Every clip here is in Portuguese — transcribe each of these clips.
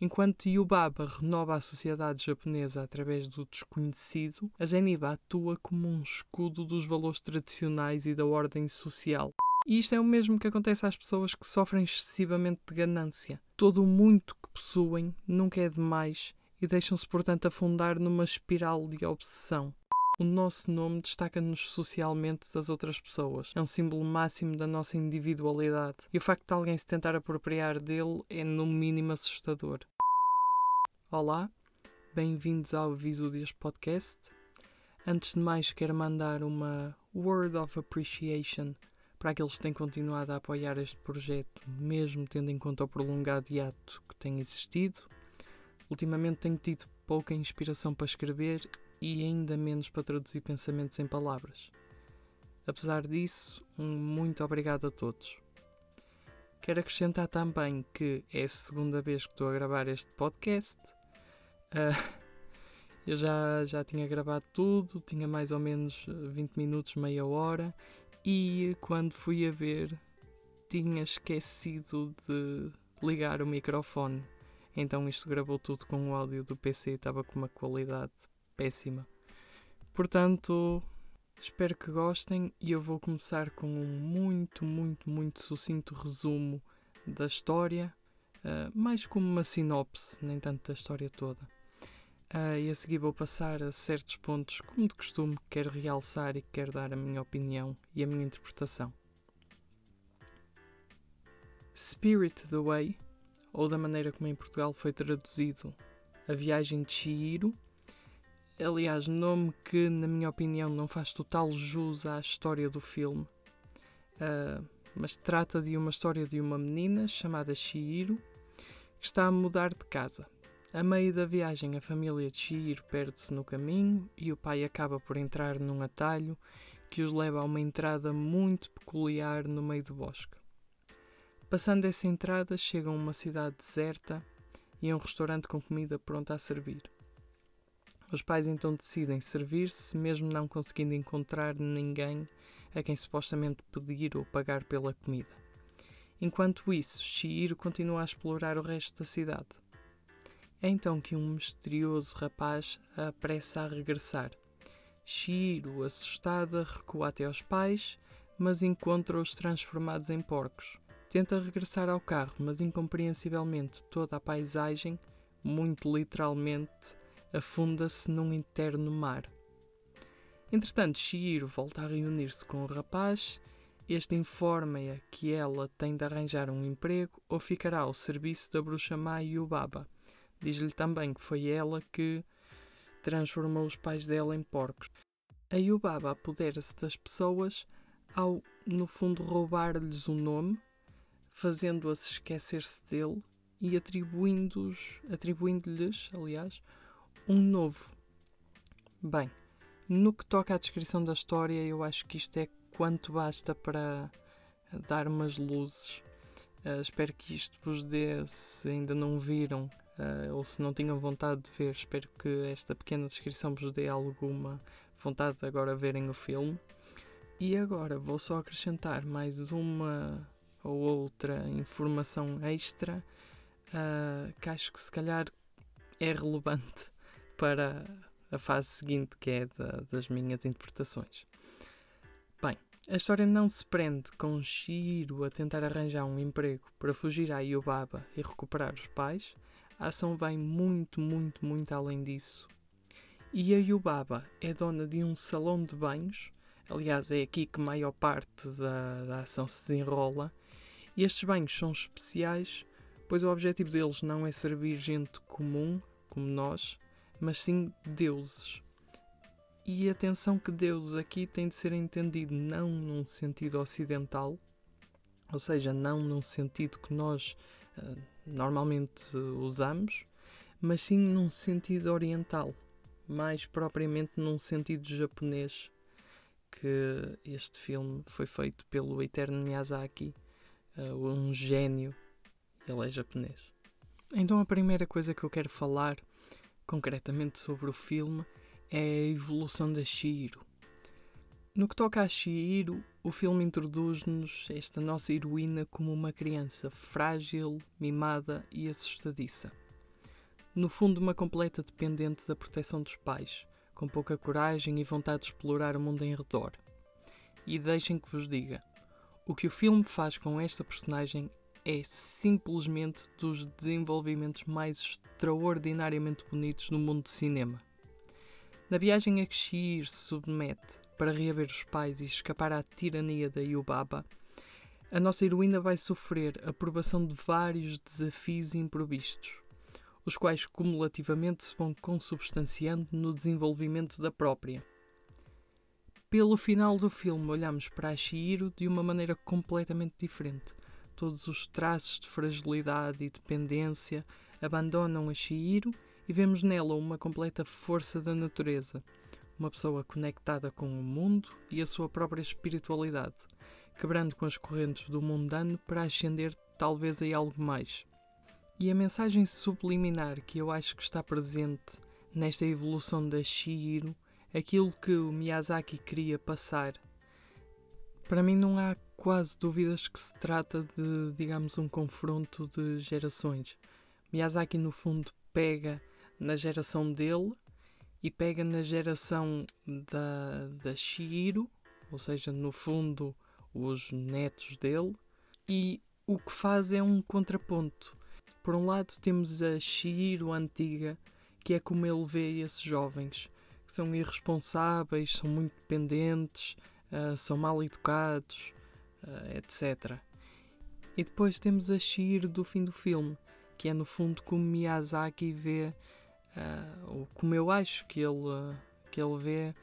Enquanto Yubaba renova a sociedade japonesa através do desconhecido, a Zeniba atua como um escudo dos valores tradicionais e da ordem social. E isto é o mesmo que acontece às pessoas que sofrem excessivamente de ganância. Todo o muito que possuem nunca é demais e deixam-se, portanto, afundar numa espiral de obsessão. O nosso nome destaca-nos socialmente das outras pessoas. É um símbolo máximo da nossa individualidade. E o facto de alguém se tentar apropriar dele é, no mínimo, assustador. Olá, bem-vindos ao deste podcast. Antes de mais, quero mandar uma word of appreciation para aqueles que têm continuado a apoiar este projeto, mesmo tendo em conta o prolongado hiato que tem existido. Ultimamente tenho tido pouca inspiração para escrever e ainda menos para traduzir pensamentos em palavras. Apesar disso, um muito obrigado a todos. Quero acrescentar também que é a segunda vez que estou a gravar este podcast. Uh, eu já, já tinha gravado tudo, tinha mais ou menos 20 minutos, meia hora, e quando fui a ver, tinha esquecido de ligar o microfone. Então isto gravou tudo com o áudio do PC, estava com uma qualidade péssima. Portanto, espero que gostem e eu vou começar com um muito, muito, muito sucinto resumo da história, uh, mais como uma sinopse, nem tanto da história toda. Uh, e a seguir vou passar a certos pontos, como de costume, que quero realçar e que quero dar a minha opinião e a minha interpretação. Spirit the Way, ou da maneira como em Portugal foi traduzido, A Viagem de Chihiro, Aliás, nome que, na minha opinião, não faz total jus à história do filme. Uh, mas trata de uma história de uma menina chamada Shihiro que está a mudar de casa. A meio da viagem, a família de Shihiro perde-se no caminho e o pai acaba por entrar num atalho que os leva a uma entrada muito peculiar no meio do bosque. Passando essa entrada, chegam a uma cidade deserta e a um restaurante com comida pronta a servir. Os pais então decidem servir-se, mesmo não conseguindo encontrar ninguém a quem supostamente pedir ou pagar pela comida. Enquanto isso, Shihiro continua a explorar o resto da cidade. É então que um misterioso rapaz a apressa a regressar. Shihiro, assustada, recua até aos pais, mas encontra-os transformados em porcos. Tenta regressar ao carro, mas incompreensivelmente toda a paisagem, muito literalmente, afunda-se num eterno mar. Entretanto, Shihiro volta a reunir-se com o rapaz. Este informa-a que ela tem de arranjar um emprego ou ficará ao serviço da bruxa má Yubaba. Diz-lhe também que foi ela que transformou os pais dela em porcos. A Yubaba apodera-se das pessoas ao, no fundo, roubar-lhes o nome, fazendo-as esquecer-se dele e atribuindo-lhes, atribuindo-lhes, aliás, um novo. Bem, no que toca à descrição da história, eu acho que isto é quanto basta para dar umas luzes. Uh, espero que isto vos dê, se ainda não viram uh, ou se não tinham vontade de ver, espero que esta pequena descrição vos dê alguma vontade de agora verem o filme. E agora vou só acrescentar mais uma ou outra informação extra uh, que acho que se calhar é relevante para a fase seguinte, que é da, das minhas interpretações. Bem, a história não se prende com Shiro a tentar arranjar um emprego para fugir à Yubaba e recuperar os pais. A ação vai muito, muito, muito além disso. E a Yubaba é dona de um salão de banhos, aliás, é aqui que maior parte da, da ação se desenrola. E estes banhos são especiais, pois o objetivo deles não é servir gente comum, como nós, mas sim deuses. E atenção que Deus aqui tem de ser entendido não num sentido ocidental, ou seja, não num sentido que nós uh, normalmente usamos, mas sim num sentido oriental, mais propriamente num sentido japonês, que este filme foi feito pelo eterno Miyazaki, uh, um gênio, ele é japonês. Então a primeira coisa que eu quero falar concretamente sobre o filme, é a evolução da Shihiro. No que toca a Shihiro, o filme introduz-nos esta nossa heroína como uma criança frágil, mimada e assustadiça. no fundo, uma completa dependente da proteção dos pais, com pouca coragem e vontade de explorar o mundo em redor. E deixem que vos diga: o que o filme faz com esta personagem é simplesmente dos desenvolvimentos mais extraordinariamente bonitos no mundo do cinema. Na viagem a que Shir se submete para reaver os pais e escapar à tirania da Yubaba, a nossa heroína vai sofrer a provação de vários desafios imprevistos, os quais cumulativamente se vão consubstanciando no desenvolvimento da própria. Pelo final do filme, olhamos para a Shihiro de uma maneira completamente diferente. Todos os traços de fragilidade e dependência abandonam a Shihiro e vemos nela uma completa força da natureza, uma pessoa conectada com o mundo e a sua própria espiritualidade, quebrando com as correntes do mundano para ascender talvez a algo mais. E a mensagem subliminar que eu acho que está presente nesta evolução da Shihiro, aquilo que o Miyazaki queria passar, para mim não há quase dúvidas que se trata de, digamos, um confronto de gerações. Miyazaki, no fundo, pega na geração dele e pega na geração da, da Shihiro, ou seja, no fundo, os netos dele, e o que faz é um contraponto. Por um lado, temos a Shihiro antiga, que é como ele vê esses jovens, que são irresponsáveis, são muito dependentes, uh, são mal educados, uh, etc. E depois temos a Shihiro do fim do filme, que é no fundo como Miyazaki vê uh, ou como eu acho que ele, uh, que ele vê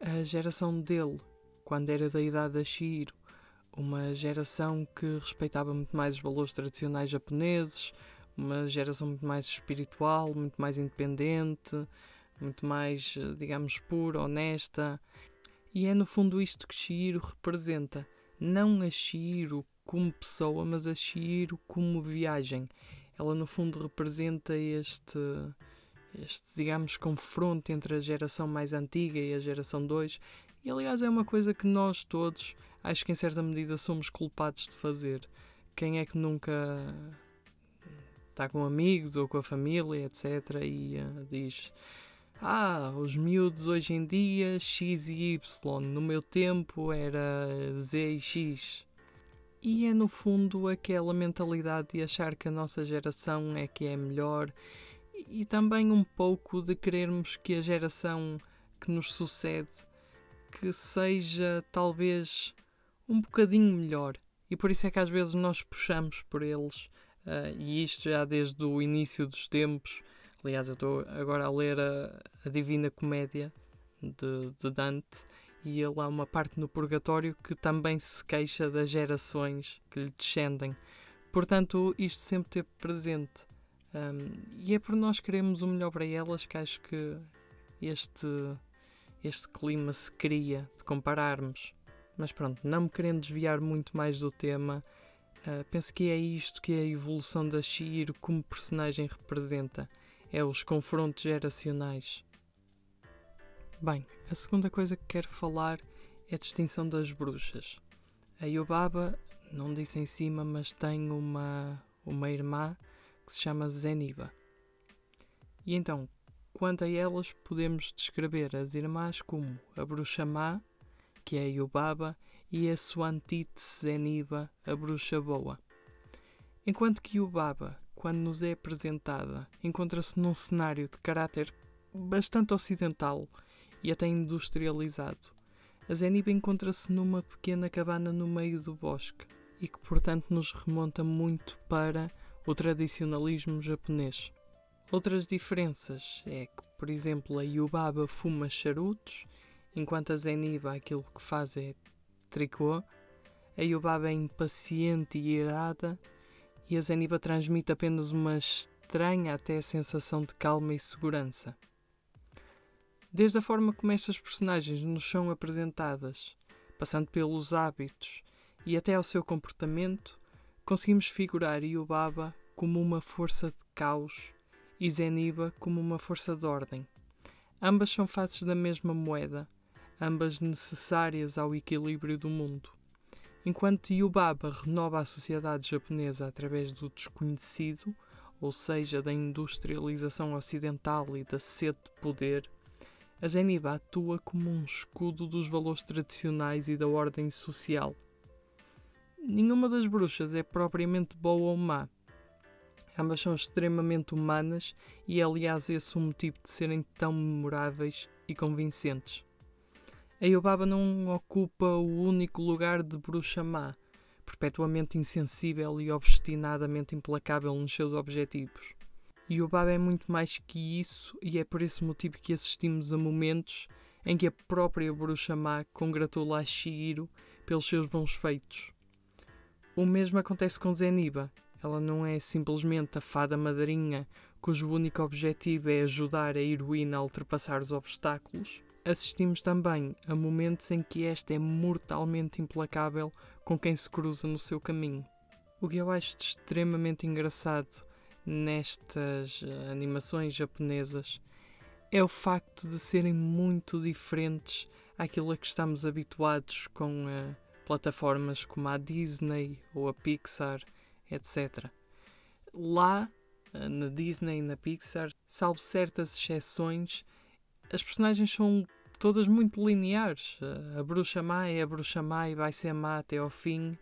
a geração dele, quando era da idade da Shiro. Uma geração que respeitava muito mais os valores tradicionais japoneses, uma geração muito mais espiritual, muito mais independente, muito mais, digamos, pura, honesta. E é no fundo isto que Shiro representa. Não a Shiro como pessoa, mas a Shiro como viagem. Ela no fundo representa este este, digamos, confronto entre a geração mais antiga e a geração 2. E aliás, é uma coisa que nós todos, acho que em certa medida, somos culpados de fazer. Quem é que nunca está com amigos ou com a família, etc., e uh, diz: Ah, os miúdos hoje em dia, X e Y, no meu tempo era Z e X. E é no fundo aquela mentalidade de achar que a nossa geração é que é melhor e também um pouco de querermos que a geração que nos sucede que seja talvez um bocadinho melhor e por isso é que às vezes nós puxamos por eles uh, e isto já desde o início dos tempos aliás eu estou agora a ler a, a Divina Comédia de, de Dante e ele há uma parte no Purgatório que também se queixa das gerações que lhe descendem. Portanto isto sempre teve presente. Um, e é por nós queremos o melhor para elas que acho que este, este clima se cria de compararmos. Mas pronto, não me querendo desviar muito mais do tema, uh, penso que é isto que a evolução da Shiro como personagem representa: é os confrontos geracionais. Bem, a segunda coisa que quero falar é a distinção das bruxas. A Yobaba, não disse em cima, mas tem uma, uma irmã que se chama Zeniba. E então, quanto a elas, podemos descrever as irmãs como a bruxa má, que é a Yubaba, e a sua antítese Zeniba, a bruxa boa. Enquanto que Yubaba, quando nos é apresentada, encontra-se num cenário de caráter bastante ocidental e até industrializado. A Zeniba encontra-se numa pequena cabana no meio do bosque e que, portanto, nos remonta muito para o tradicionalismo japonês. Outras diferenças é que, por exemplo, a Yubaba fuma charutos, enquanto a Zeniba aquilo que faz é tricô. A Yubaba é impaciente e irada e a Zeniba transmite apenas uma estranha até sensação de calma e segurança. Desde a forma como estas personagens nos são apresentadas, passando pelos hábitos e até ao seu comportamento, conseguimos figurar Yubaba como uma força de caos e Zeniba como uma força de ordem. Ambas são faces da mesma moeda, ambas necessárias ao equilíbrio do mundo. Enquanto Yubaba renova a sociedade japonesa através do desconhecido, ou seja, da industrialização ocidental e da sede de poder, a Zeniba atua como um escudo dos valores tradicionais e da ordem social. Nenhuma das bruxas é propriamente boa ou má. Ambas são extremamente humanas e é, aliás, esse o motivo de serem tão memoráveis e convincentes. A Yobaba não ocupa o único lugar de bruxa má, perpetuamente insensível e obstinadamente implacável nos seus objetivos. Yobaba é muito mais que isso e é por esse motivo que assistimos a momentos em que a própria bruxa má congratula a Shihiro pelos seus bons feitos. O mesmo acontece com Zeniba. Ela não é simplesmente a fada madrinha cujo único objetivo é ajudar a heroína a ultrapassar os obstáculos, assistimos também a momentos em que esta é mortalmente implacável com quem se cruza no seu caminho. O que eu acho extremamente engraçado nestas eh, animações japonesas é o facto de serem muito diferentes àquilo a que estamos habituados com uh, plataformas como a Disney ou a Pixar, etc. Lá, uh, na Disney e na Pixar, salvo certas exceções, as personagens são todas muito lineares. A bruxa má é a bruxa má e vai ser má até ao fim.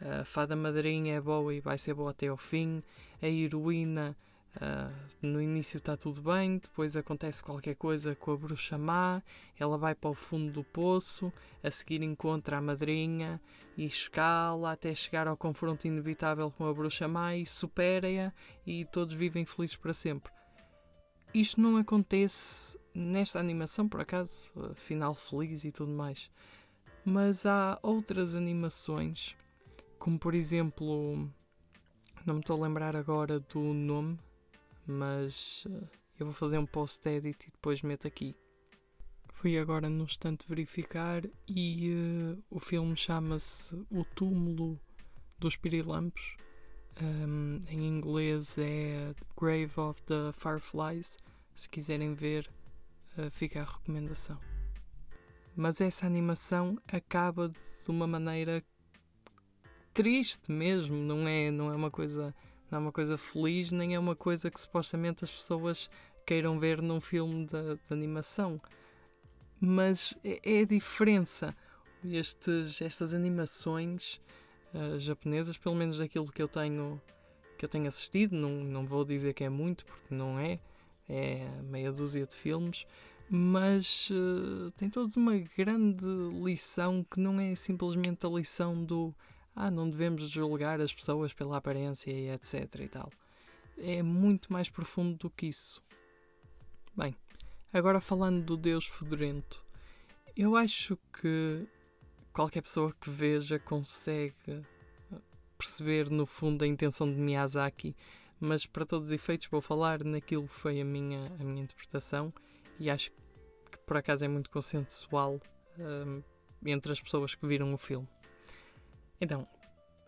A fada madrinha é boa e vai ser boa até ao fim. A heroína, uh, no início está tudo bem, depois acontece qualquer coisa com a bruxa má, ela vai para o fundo do poço, a seguir encontra a madrinha e escala até chegar ao confronto inevitável com a bruxa má e supera-a e todos vivem felizes para sempre. Isto não acontece nesta animação, por acaso, final feliz e tudo mais. Mas há outras animações, como por exemplo, não me estou a lembrar agora do nome, mas uh, eu vou fazer um post-edit e depois meto aqui. Fui agora no instante verificar e uh, o filme chama-se O Túmulo dos Pirilampos um, em inglês é Grave of the Fireflies. Se quiserem ver, fica a recomendação. Mas essa animação acaba de uma maneira triste mesmo, não é, não é uma coisa, não é uma coisa feliz, nem é uma coisa que supostamente as pessoas queiram ver num filme de, de animação. Mas é, é a diferença. Estes, estas animações uh, japonesas, pelo menos daquilo que eu tenho que eu tenho assistido, não, não vou dizer que é muito, porque não é, é meia dúzia de filmes, mas uh, tem todos uma grande lição que não é simplesmente a lição do ah, não devemos julgar as pessoas pela aparência e etc e tal. É muito mais profundo do que isso. Bem, agora falando do Deus Fedorento, eu acho que qualquer pessoa que veja consegue eh, perceber no fundo a intenção de Miyazaki, mas para todos os efeitos vou falar naquilo que foi a minha, a minha interpretação e acho que por acaso é muito consensual um, entre as pessoas que viram o filme. Então,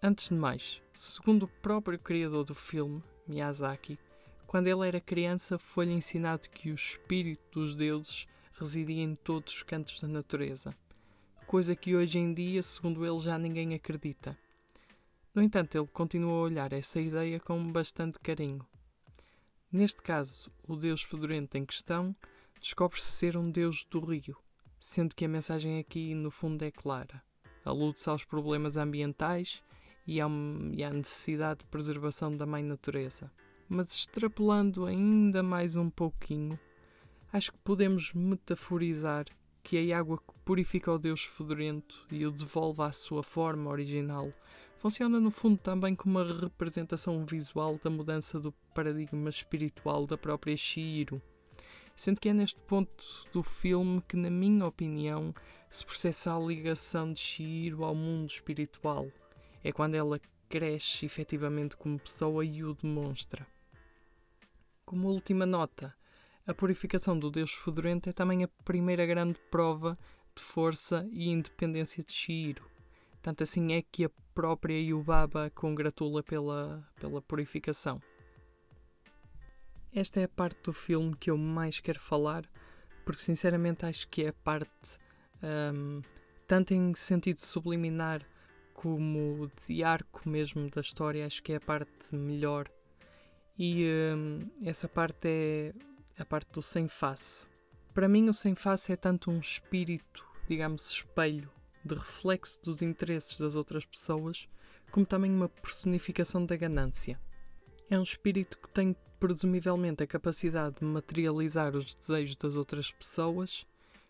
antes de mais, segundo o próprio criador do filme, Miyazaki, quando ele era criança foi-lhe ensinado que o espírito dos deuses residia em todos os cantos da natureza coisa que hoje em dia, segundo ele, já ninguém acredita. No entanto, ele continua a olhar essa ideia com bastante carinho. Neste caso, o deus fedorento em questão descobre-se ser um deus do rio, sendo que a mensagem aqui, no fundo, é clara. Alude-se aos problemas ambientais e à necessidade de preservação da mãe natureza. Mas extrapolando ainda mais um pouquinho, acho que podemos metaforizar que a água que purifica o Deus fedorento e o devolve à sua forma original funciona no fundo também como uma representação visual da mudança do paradigma espiritual da própria Shiro. Sendo que é neste ponto do filme que, na minha opinião, se processa a ligação de Shiro ao mundo espiritual. É quando ela cresce efetivamente como pessoa e o demonstra. Como última nota, a purificação do deus fedorento é também a primeira grande prova de força e independência de Shiro. Tanto assim é que a própria Yubaba congratula pela, pela purificação. Esta é a parte do filme que eu mais quero falar, porque sinceramente acho que é a parte, um, tanto em sentido subliminar como de arco mesmo da história, acho que é a parte melhor E hum, essa parte é a parte do sem face. Para mim, o sem face é tanto um espírito, digamos, espelho, de reflexo dos interesses das outras pessoas, como também uma personificação da ganância. É um espírito que tem presumivelmente a capacidade de materializar os desejos das outras pessoas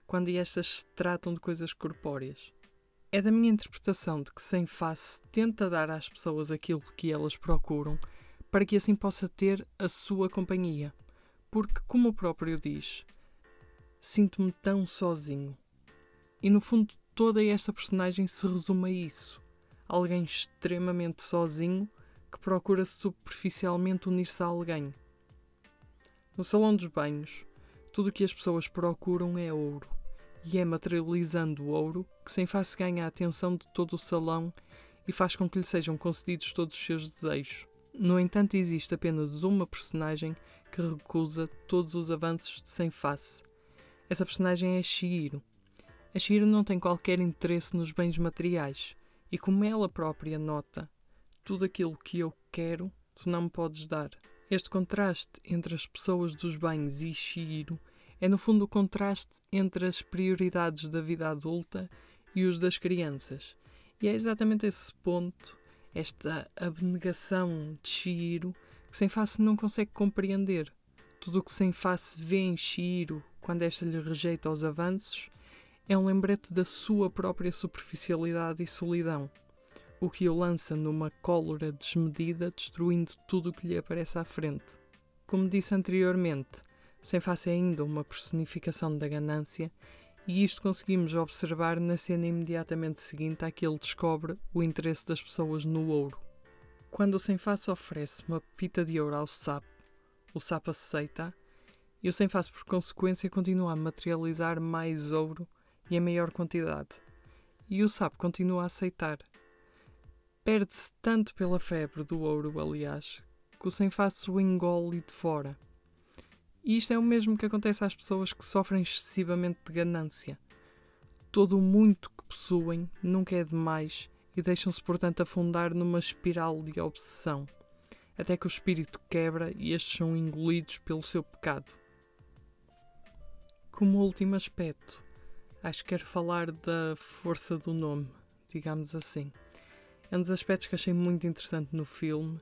quando estas se tratam de coisas corpóreas. É da minha interpretação de que sem face tenta dar às pessoas aquilo que elas procuram para que assim possa ter a sua companhia. Porque, como o próprio diz, sinto-me tão sozinho. E no fundo, toda esta personagem se resume a isso. Alguém extremamente sozinho que procura superficialmente unir-se a alguém. No salão dos banhos, tudo o que as pessoas procuram é ouro, e é materializando o ouro que sem face ganha a atenção de todo o salão e faz com que lhe sejam concedidos todos os seus desejos. No entanto, existe apenas uma personagem que recusa todos os avanços de sem face. Essa personagem é Shihiro. A Shihiro não tem qualquer interesse nos bens materiais, e como ela própria nota, tudo aquilo que eu quero, tu não me podes dar. Este contraste entre as pessoas dos bens e Shihiro é no fundo o contraste entre as prioridades da vida adulta e os das crianças. E é exatamente esse ponto, esta abnegação de Shihiro, que sem face não consegue compreender. Tudo o que sem face vê em Shihiro quando esta lhe rejeita os avanços é um lembrete da sua própria superficialidade e solidão o que o lança numa cólera desmedida, destruindo tudo o que lhe aparece à frente. Como disse anteriormente, sem face ainda uma personificação da ganância, e isto conseguimos observar na cena imediatamente seguinte à que ele descobre o interesse das pessoas no ouro. Quando o sem face oferece uma pita de ouro ao sapo, o sapo aceita e o sem face, por consequência, continua a materializar mais ouro e em maior quantidade. E o sapo continua a aceitar, Perde-se tanto pela febre do ouro, aliás, que o sem face o engole e devora. E isto é o mesmo que acontece às pessoas que sofrem excessivamente de ganância. Todo o muito que possuem nunca é demais e deixam-se, portanto, afundar numa espiral de obsessão, até que o espírito quebra e estes são engolidos pelo seu pecado. Como último aspecto, acho que quero falar da força do nome, digamos assim. É um dos aspectos que achei muito interessante no filme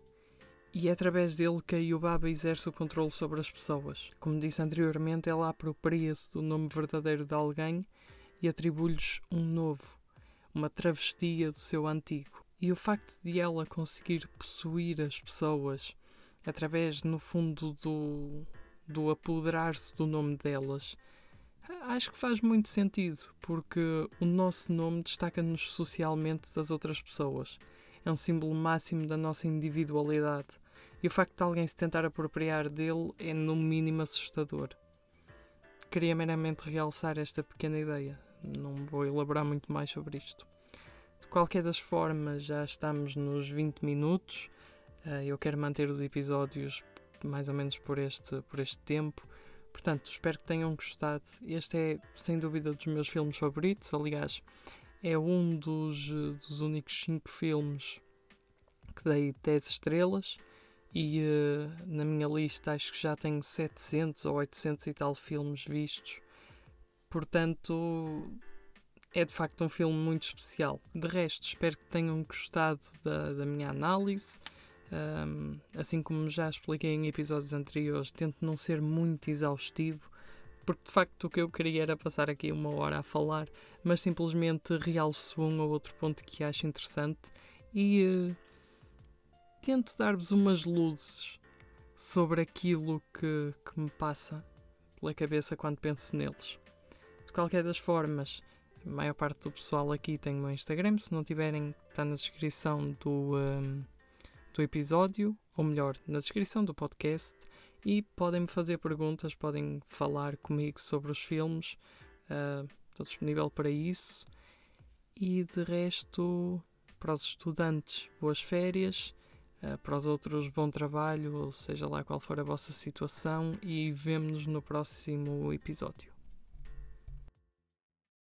e é através dele que a Yubaba exerce o controle sobre as pessoas. Como disse anteriormente, ela apropria-se do nome verdadeiro de alguém e atribui-lhes um novo, uma travestia do seu antigo. E o facto de ela conseguir possuir as pessoas através, no fundo, do, do apoderar-se do nome delas Acho que faz muito sentido, porque o nosso nome destaca-nos socialmente das outras pessoas. É um símbolo máximo da nossa individualidade. E o facto de alguém se tentar apropriar dele é, no mínimo, assustador. Queria meramente realçar esta pequena ideia. Não vou elaborar muito mais sobre isto. De qualquer das formas, já estamos nos 20 minutos. Eh, eu quero manter os episódios mais ou menos por este, por este tempo. Portanto, espero que tenham gostado. Este é, sem dúvida, dos meus filmes favoritos. Aliás, é um dos, dos únicos cinco filmes que dei 10 estrelas. E uh, na minha lista acho que já tenho 700 ou 800 e tal filmes vistos. Portanto, é de facto um filme muito especial. De resto, espero que tenham gostado da, da minha análise. Um, assim como já expliquei em episódios anteriores, tento não ser muito exaustivo, porque de facto o que eu queria era passar aqui uma hora a falar, mas simplesmente realço um ou outro ponto que acho interessante e uh, tento dar-vos umas luzes sobre aquilo que, que me passa pela cabeça quando penso neles. De qualquer das formas, a maior parte do pessoal aqui tem o meu Instagram, se não tiverem, está na descrição do. Um, do episódio, ou melhor, na descrição do podcast, e podem me fazer perguntas, podem falar comigo sobre os filmes. Uh, estou disponível para isso. E de resto, para os estudantes, boas férias. Uh, para os outros, bom trabalho, ou seja lá qual for a vossa situação, e vemo-nos no próximo episódio.